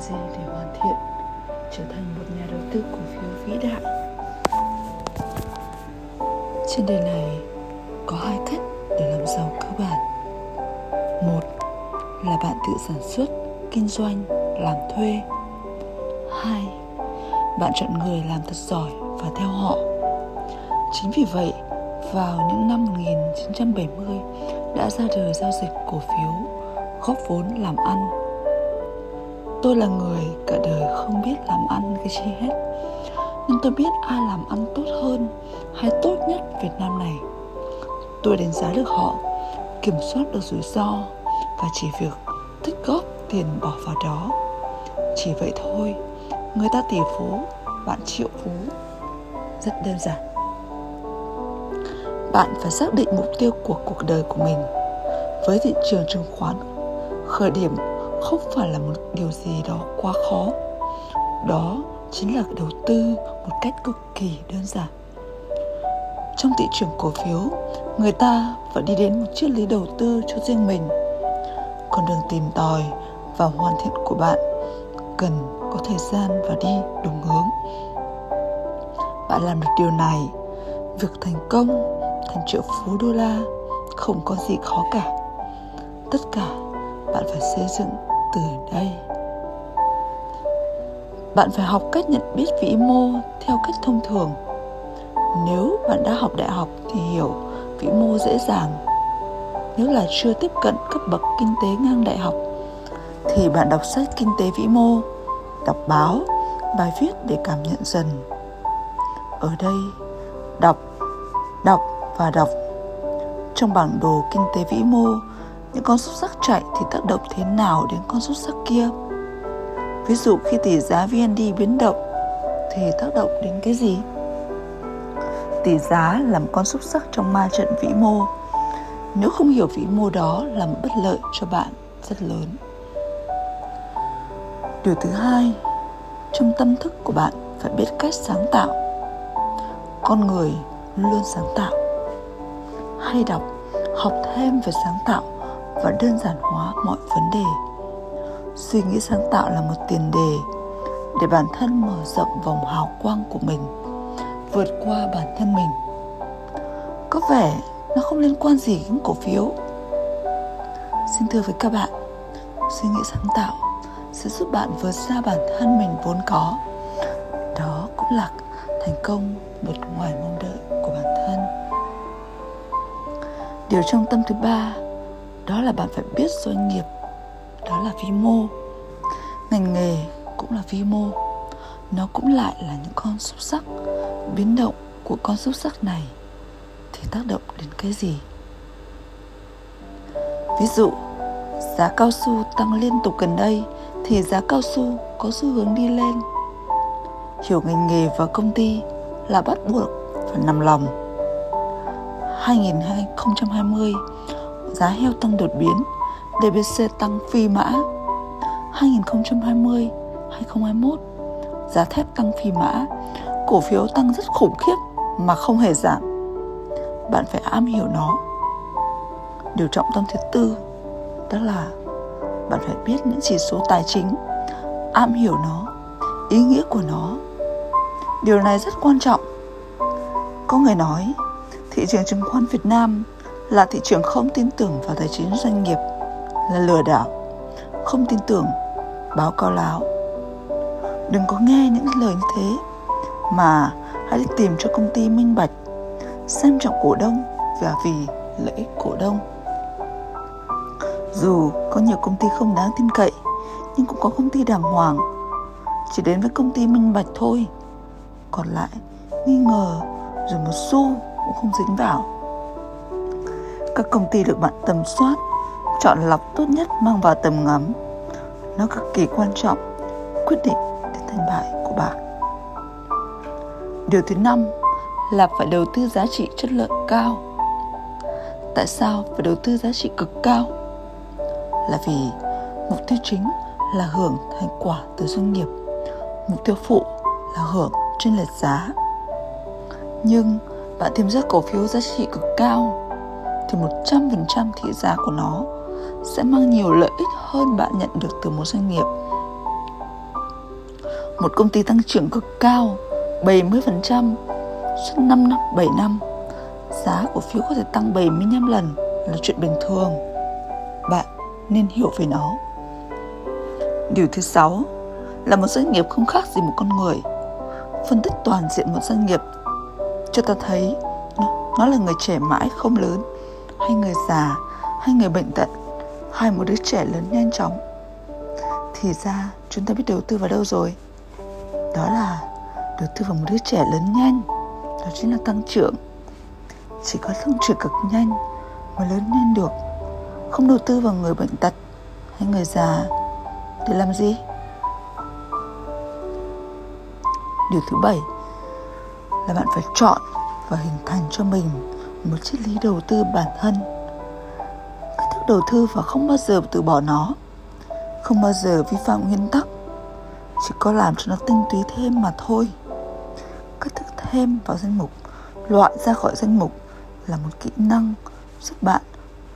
gì để hoàn thiện, trở thành một nhà đầu tư cổ phiếu vĩ đại. Trên đời này có hai cách để làm giàu cơ bản. Một là bạn tự sản xuất, kinh doanh, làm thuê. Hai, bạn chọn người làm thật giỏi và theo họ. Chính vì vậy, vào những năm 1970 đã ra đời giao dịch cổ phiếu, góp vốn làm ăn tôi là người cả đời không biết làm ăn cái chi hết. Nhưng tôi biết ai làm ăn tốt hơn hay tốt nhất việt nam này. Tôi đánh giá được họ, kiểm soát được rủi ro và chỉ việc tích góp tiền bỏ vào đó. Chỉ vậy thôi, người ta tỷ phú, bạn triệu phú. Rất đơn giản. Bạn phải xác định mục tiêu của cuộc đời của mình. Với thị trường chứng khoán, khởi điểm không phải là một điều gì đó quá khó. Đó chính là đầu tư một cách cực kỳ đơn giản. Trong thị trường cổ phiếu, người ta phải đi đến một triết lý đầu tư cho riêng mình. Con đường tìm tòi và hoàn thiện của bạn cần có thời gian và đi đúng hướng. Bạn làm được điều này, việc thành công, thành triệu phú đô la không có gì khó cả. Tất cả bạn phải xây dựng từ đây. Bạn phải học cách nhận biết vĩ mô theo cách thông thường. Nếu bạn đã học đại học thì hiểu vĩ mô dễ dàng. Nếu là chưa tiếp cận cấp bậc kinh tế ngang đại học, thì bạn đọc sách kinh tế vĩ mô, đọc báo, bài viết để cảm nhận dần. Ở đây, đọc đọc và đọc. Trong bản đồ kinh tế vĩ mô những con xúc sắc chạy thì tác động thế nào đến con xúc sắc kia? Ví dụ khi tỷ giá vnd biến động thì tác động đến cái gì? Tỷ giá là một con xúc sắc trong ma trận vĩ mô. Nếu không hiểu vĩ mô đó là một bất lợi cho bạn rất lớn. Điều thứ hai, trong tâm thức của bạn phải biết cách sáng tạo. Con người luôn sáng tạo. Hay đọc, học thêm về sáng tạo và đơn giản hóa mọi vấn đề. Suy nghĩ sáng tạo là một tiền đề để bản thân mở rộng vòng hào quang của mình, vượt qua bản thân mình. Có vẻ nó không liên quan gì đến cổ phiếu. Xin thưa với các bạn, suy nghĩ sáng tạo sẽ giúp bạn vượt xa bản thân mình vốn có. Đó cũng là thành công vượt ngoài mong đợi của bản thân. Điều trong tâm thứ ba đó là bạn phải biết doanh nghiệp, đó là vi mô. Ngành nghề cũng là vi mô. Nó cũng lại là những con xúc sắc, biến động của con xúc sắc này thì tác động đến cái gì? Ví dụ, giá cao su tăng liên tục gần đây thì giá cao su có xu hướng đi lên. Hiểu ngành nghề và công ty là bắt buộc phải nằm lòng. 2020 giá heo tăng đột biến DBC tăng phi mã. 2020 2021 giá thép tăng phi mã. Cổ phiếu tăng rất khủng khiếp mà không hề giảm. Bạn phải am hiểu nó. Điều trọng tâm thứ tư, đó là bạn phải biết những chỉ số tài chính, am hiểu nó, ý nghĩa của nó. Điều này rất quan trọng. Có người nói, thị trường chứng khoán việt nam là thị trường không tin tưởng vào tài chính doanh nghiệp, là lừa đảo, không tin tưởng báo cáo láo. Đừng có nghe những lời như thế, mà hãy tìm cho công ty minh bạch, xem trọng cổ đông và vì lợi ích cổ đông. Dù có nhiều công ty không đáng tin cậy, nhưng cũng có công ty đàng hoàng. Chỉ đến với công ty minh bạch thôi. Còn lại, nghi ngờ rồi một xu cũng không dính vào các công ty được bạn tầm soát, chọn lọc tốt nhất, mang vào tầm ngắm. Nó cực kỳ quan trọng, quyết định đến thành bại của bạn. Điều thứ năm là phải đầu tư giá trị chất lượng cao. Tại sao phải đầu tư giá trị cực cao? Là vì mục tiêu chính là hưởng thành quả từ doanh nghiệp. Mục tiêu phụ là hưởng trên lệch giá. Nhưng bạn tìm ra cổ phiếu giá trị cực cao thì 100% thị giá của nó sẽ mang nhiều lợi ích hơn bạn nhận được từ một doanh nghiệp. một công ty tăng trưởng cực cao 70% suốt 5 năm 7 năm, giá cổ phiếu có thể tăng 75 lần là chuyện bình thường. Bạn nên hiểu về nó. Điều thứ sáu là một doanh nghiệp không khác gì một con người. Phân tích toàn diện một doanh nghiệp cho ta thấy nó là người trẻ mãi không lớn hay người già hay người bệnh tật hay một đứa trẻ lớn nhanh chóng. Thì ra, chúng ta biết đầu tư vào đâu rồi? Đó là đầu tư vào một đứa trẻ lớn nhanh, đó chính là tăng trưởng. Chỉ có tăng trưởng cực nhanh mới lớn lên được. Không đầu tư vào người bệnh tật hay người già, để làm gì? Điều thứ bảy là bạn phải chọn và hình thành cho mình một triết lý đầu tư bản thân. Cách thức đầu tư và không bao giờ từ bỏ nó. Không bao giờ vi phạm nguyên tắc. Chỉ có làm cho nó tinh túy thêm mà thôi. Cách thức thêm vào danh mục, loại ra khỏi danh mục là một kỹ năng giúp bạn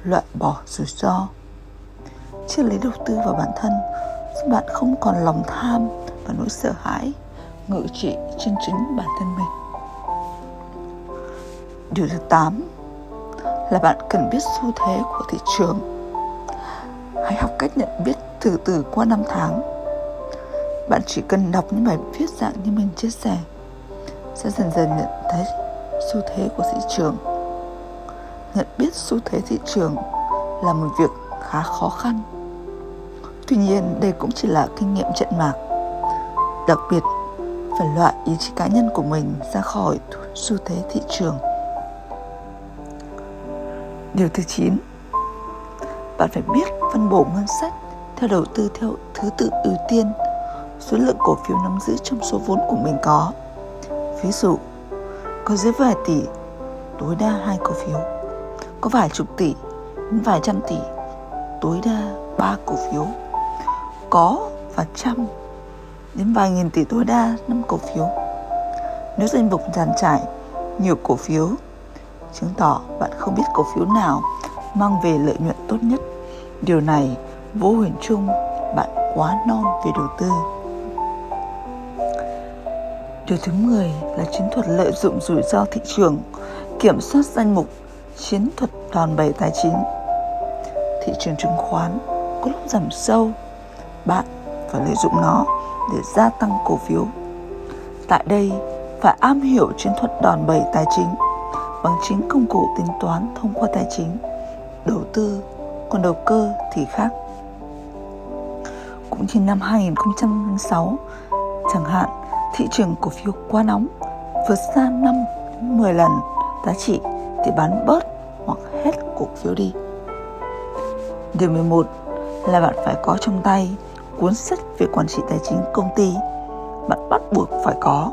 loại bỏ rủi ro. Triết lý đầu tư vào bản thân giúp bạn không còn lòng tham và nỗi sợ hãi, ngự trị trên chính bản thân mình điều thứ 8 là bạn cần biết xu thế của thị trường. Hãy học cách nhận biết từ từ qua năm tháng. Bạn chỉ cần đọc những bài viết dạng như mình chia sẻ sẽ dần dần nhận thấy xu thế của thị trường. Nhận biết xu thế thị trường là một việc khá khó khăn. Tuy nhiên, đây cũng chỉ là kinh nghiệm trận mạc. Đặc biệt, phải loại ý chí cá nhân của mình ra khỏi xu thế thị trường điều thứ 9 bạn phải biết phân bổ ngân sách theo đầu tư theo thứ tự ưu tiên, số lượng cổ phiếu nắm giữ trong số vốn của mình có. Ví dụ, có dưới vài tỷ, tối đa hai cổ phiếu. Có vài chục tỷ, đến vài trăm tỷ, tối đa ba cổ phiếu. Có và trăm, đến vài nghìn tỷ tối đa năm cổ phiếu. Nếu danh mục dàn trải nhiều cổ phiếu chứng tỏ bạn không biết cổ phiếu nào mang về lợi nhuận tốt nhất điều này vô huyền chung bạn quá non về đầu tư Điều thứ 10 là chiến thuật lợi dụng rủi ro thị trường, kiểm soát danh mục, chiến thuật đòn bẩy tài chính. Thị trường chứng khoán có lúc giảm sâu, bạn phải lợi dụng nó để gia tăng cổ phiếu. Tại đây, phải am hiểu chiến thuật đòn bẩy tài chính bằng chính công cụ tính toán thông qua tài chính, đầu tư, còn đầu cơ thì khác. Cũng như năm 2006, chẳng hạn thị trường cổ phiếu quá nóng vượt xa 5 10 lần giá trị thì bán bớt hoặc hết cổ phiếu đi. Điều 11 là bạn phải có trong tay cuốn sách về quản trị tài chính công ty. Bạn bắt buộc phải có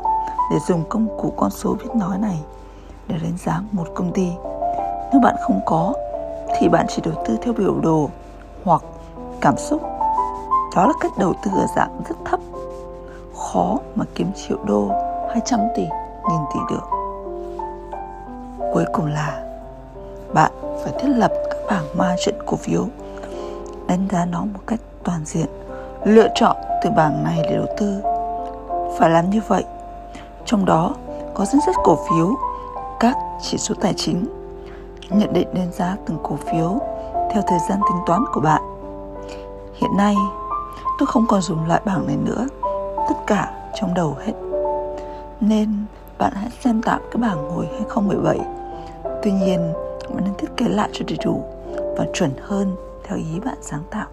để dùng công cụ con số biết nói này để đánh giá một công ty. Nếu bạn không có thì bạn chỉ đầu tư theo biểu đồ hoặc cảm xúc. Đó là cách đầu tư ở dạng rất thấp khó mà kiếm triệu đô, 200 tỷ, nghìn tỷ được. Cuối cùng là bạn phải thiết lập các bảng ma trận cổ phiếu, đánh giá nó một cách toàn diện, lựa chọn từ bảng này để đầu tư. Phải làm như vậy, trong đó có danh sách cổ phiếu, các chỉ số tài chính, nhận định đánh giá từng cổ phiếu theo thời gian tính toán của bạn. Hiện nay, tôi không còn dùng loại bảng này nữa tất cả trong đầu hết. Nên bạn hãy xem tạm cái bảng hồi 2017 tuy nhiên bạn nên thiết kế lại cho đầy đủ và chuẩn hơn theo ý bạn sáng tạo.